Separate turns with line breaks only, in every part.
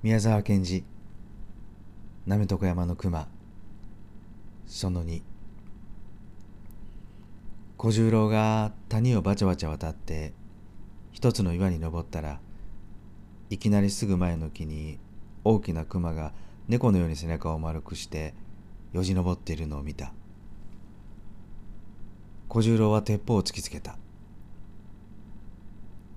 宮沢賢治なめとこ山の熊その2小十郎が谷をバチャバチャ渡って一つの岩に登ったらいきなりすぐ前の木に大きな熊が猫のように背中を丸くしてよじ登っているのを見た。小十郎は鉄砲を突きつけた。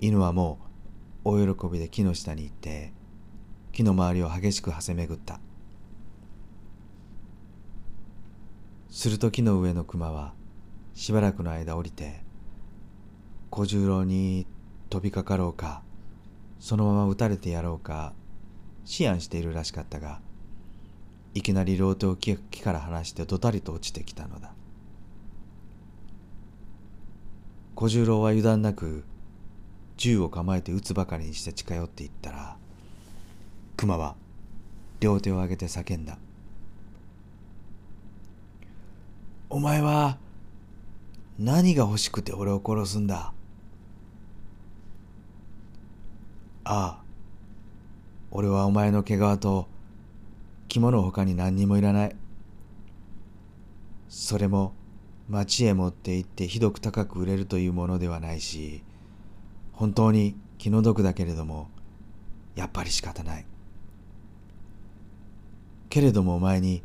犬はもう大喜びで木の下に行って木の周りを激しくはせめぐった。すると木の上の熊はしばらくの間降りて小十郎に飛びかかろうかそのまま撃たれてやろうか思案しているらしかったがいきなり両手を木から離してどたりと落ちてきたのだ。小十郎は油断なく銃を構えて撃つばかりにして近寄っていったら熊は両手を上げて叫んだ「お前は何が欲しくて俺を殺すんだ?」ああ俺はお前の毛皮と着物ほかに何にもいらない。それも町へ持って行ってひどく高く売れるというものではないし本当に気の毒だけれどもやっぱり仕方ない。けれどもお前に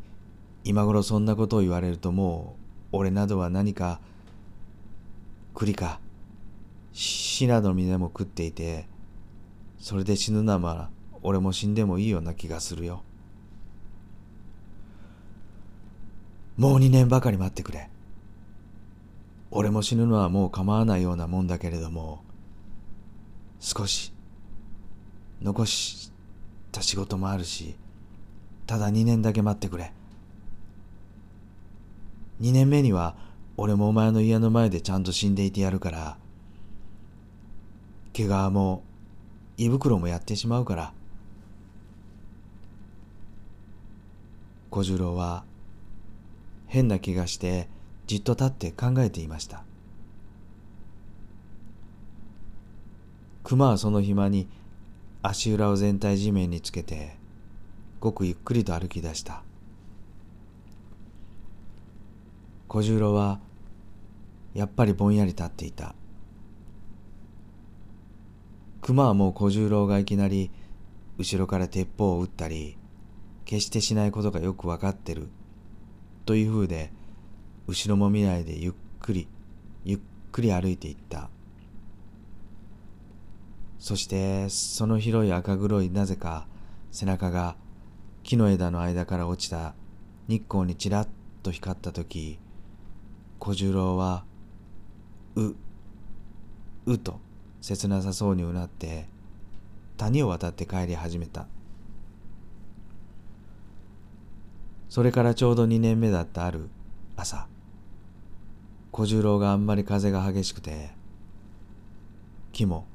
今頃そんなことを言われるともう俺などは何か栗か死など身でも食っていてそれで死ぬなら俺も死んでもいいような気がするよ。もう二年ばかり待ってくれ。俺も死ぬのはもう構わないようなもんだけれども少し残した仕事もあるしただ2年だけ待ってくれ。2年目には俺もお前の家の前でちゃんと死んでいてやるから、毛皮も胃袋もやってしまうから。小十郎は変な気がしてじっと立って考えていました。熊はその暇に足裏を全体地面につけてごくゆっくりと歩き出した。小十郎はやっぱりぼんやり立っていた。熊はもう小十郎がいきなり後ろから鉄砲を撃ったり決してしないことがよくわかってるというふうで後ろも見ないでゆっくりゆっくり歩いていった。そしてその広い赤黒いなぜか背中が木の枝の間から落ちた日光にちらっと光った時小十郎は「う」「う」と切なさそうにうなって谷を渡って帰り始めた。それからちょうど2年目だったある朝小十郎があんまり風が激しくて木も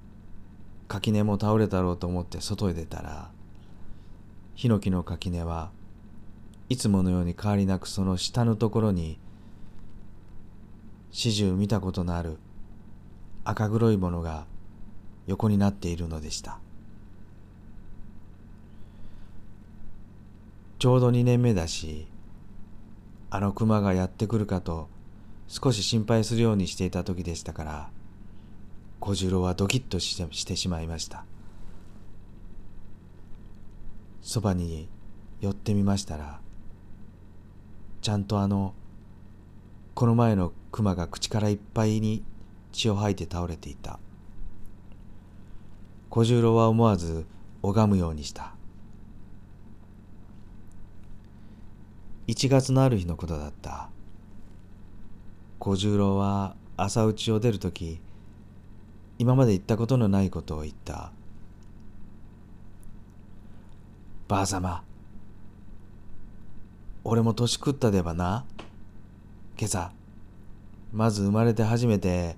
垣根も倒れたろうと思って外へ出たらヒノキの垣根はいつものように変わりなくその下のところに始終見たことのある赤黒いものが横になっているのでした。ちょうど2年目だしあの熊がやってくるかと少し心配するようにしていた時でしたから小十郎はドキッとしてしてしまいました。そばに寄ってみましたらちゃんとあのこの前の熊が口からいっぱいに血を吐いて倒れていた。小十郎は思わず拝むようにした。1月のある日のことだった。小十郎は朝打ちを出るとき今まで言ったことのないことを言った。ばあさま俺も年食ったでばな。今朝まず生まれて初めて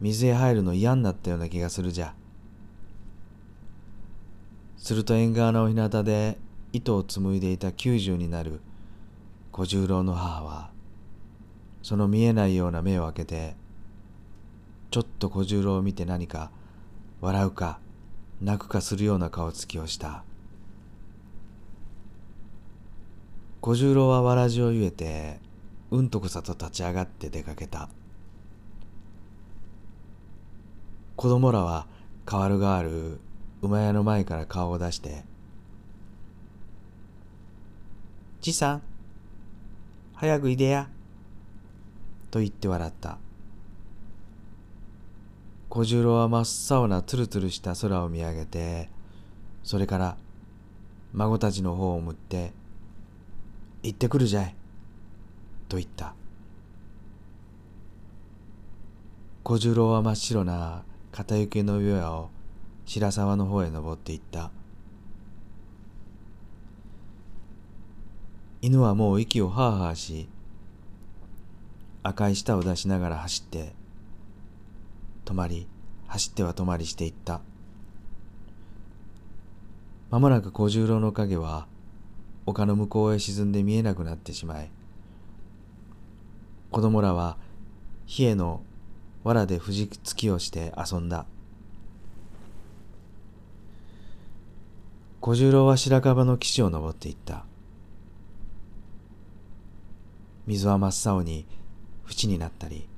水へ入るの嫌になったような気がするじゃ。すると縁側のお日向で糸を紡いでいた90になる小十郎の母はその見えないような目を開けてちょっと小十郎を見て何か笑うか泣くかするような顔つきをした。小十郎はわらじをゆえてうんとくさと立ち上がって出かけた。子供らは代わる代わる馬屋の前から顔を出して「じさん早くいでや」と言って笑った。小十郎は真っ青なつるつるした空を見上げてそれから孫たちの方を向って「行ってくるじゃい」と言った。小十郎は真っ白な片行きの岩を白沢の方へ登っていった。犬はもう息をハーハーし赤い舌を出しながら走って止まり走っては止まりしていった。まもなく小十郎の影は丘の向こうへ沈んで見えなくなってしまい子供らは冷えの藁で藤突きをして遊んだ。小十郎は白樺の岸を登っていった。水は真っ青に縁になったり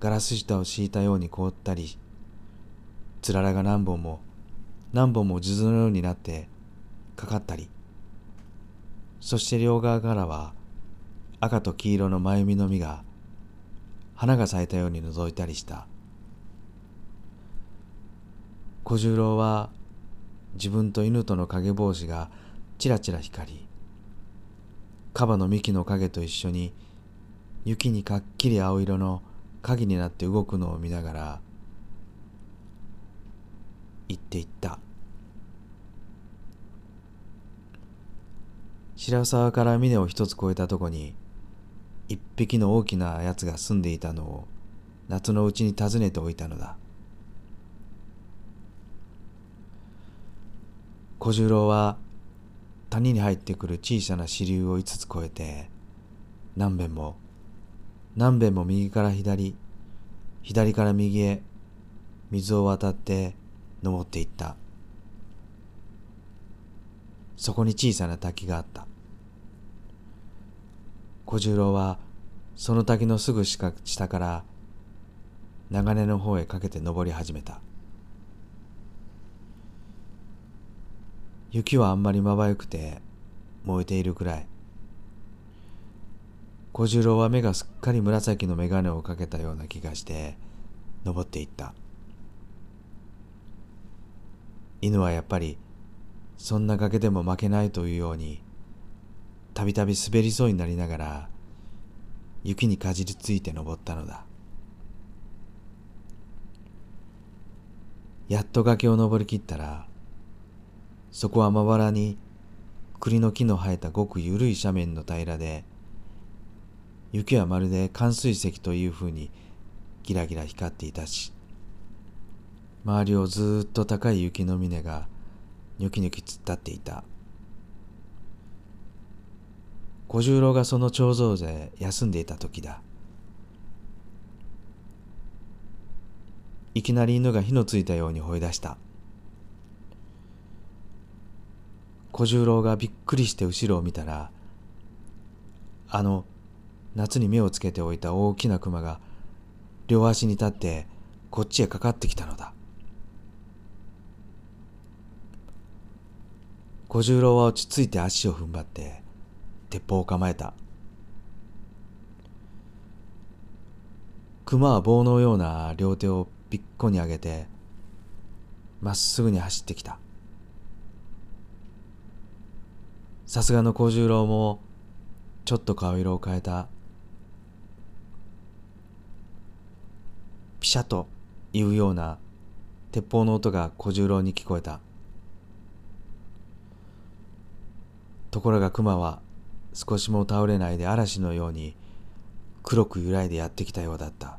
ガラス下を敷いたように凍ったりつららが何本も何本も数珠のようになってかかったり。そして両側からは赤と黄色の真由美の実が花が咲いたように覗いたりした。小十郎は自分と犬との影帽子がちらちら光りカバの幹の影と一緒に雪にかっきり青色の影になって動くのを見ながら言っていった。白沢から峰を一つ越えたとこに一匹の大きなやつが住んでいたのを夏のうちに訪ねておいたのだ。小十郎は谷に入ってくる小さな支流を5つ越えて何べんも何べんも右から左左から右へ水を渡って登っていった。そこに小さな滝があった。小十郎はその滝のすぐ下から長根の方へかけて登り始めた。雪はあんまりまばゆくて燃えているくらい。小十郎は目がすっかり紫の眼鏡をかけたような気がして登っていった。犬はやっぱりそんな崖でも負けないというようにたびたび滑りそうになりながら雪にかじりついて登ったのだ。やっと崖を登りきったらそこはまばらに栗の木の生えたごく緩い斜面の平らで雪はまるで寒水石というふうにギラギラ光っていたし周りをずっと高い雪の峰がニョキニョキ突っ立っていた。小十郎がその頂上で休んでいた時だ。いきなり犬が火のついたように吠え出した。小十郎がびっくりして後ろを見たらあの夏に目をつけておいた大きな熊が両足に立ってこっちへかかってきたのだ。小十郎は落ち着いて足を踏ん張って鉄砲を構えた。熊は棒のような両手をぴっこに上げてまっすぐに走ってきた。さすがの小十郎もちょっと顔色を変えた。ピシャというような鉄砲の音が小十郎に聞こえた。ところが熊は少しも倒れないで嵐のように黒く揺らいでやってきたようだった。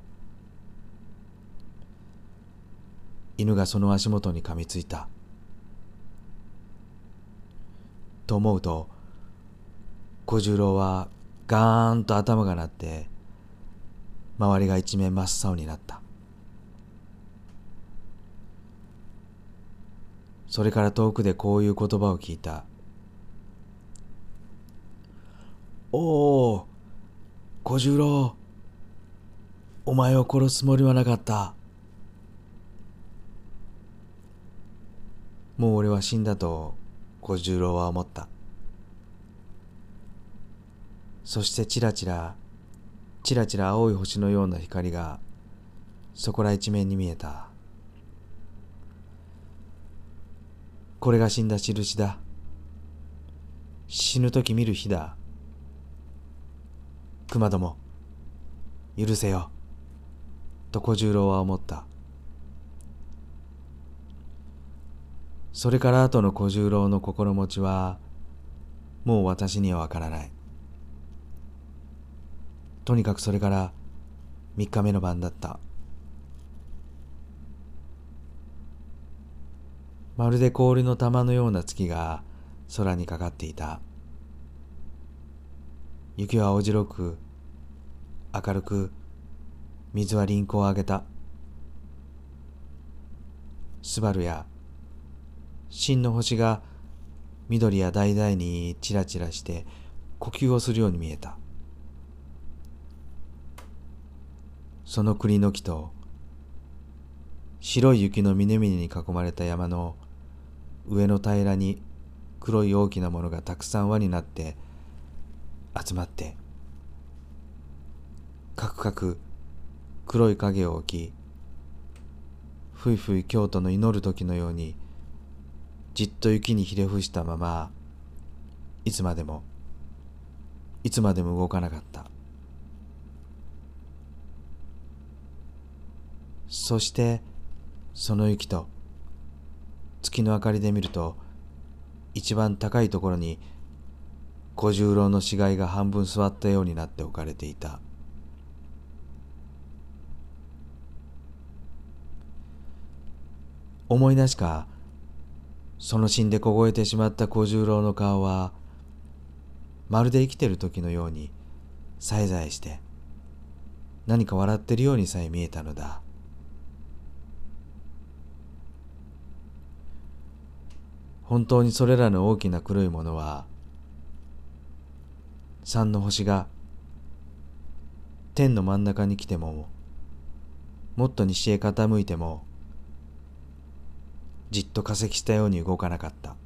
犬がその足元に噛みついた。と思うと小十郎はガーンと頭が鳴って周りが一面真っ青になった。それから遠くでこういう言葉を聞いた。おお小十郎。お前を殺すつもりはなかった。もう俺は死んだと小十郎は思った。そしてちらちらちらちら青い星のような光がそこら一面に見えた。これが死んだ印だ。死ぬ時見る日だ。熊ども許せよと小十郎は思った。それから後の小十郎の心持ちはもう私にはわからない。とにかくそれから3日目の晩だった。まるで氷の玉のような月が空にかかっていた。雪は青白く明るく水は輪行を上げた。スバルや真の星が緑や橙にチラチラして呼吸をするように見えた。その栗の木と白い雪の峰々に囲まれた山の上の平らに黒い大きなものがたくさん輪になって集まってかくかく黒い影を置きふいふい京都の祈る時のようにじっと雪にひれ伏したままいつまでもいつまでも動かなかった。そしてその雪と月の明かりで見ると一番高いところに小十郎の死骸が半分座ったようになって置かれていた。思い出しかその死んで凍えてしまった小十郎の顔はまるで生きてる時のようにさえざえして何か笑ってるようにさえ見えたのだ。本当にそれらの大きな黒いものは3の星が天の真ん中に来てももっと西へ傾いてもじっと化石したように動かなかった。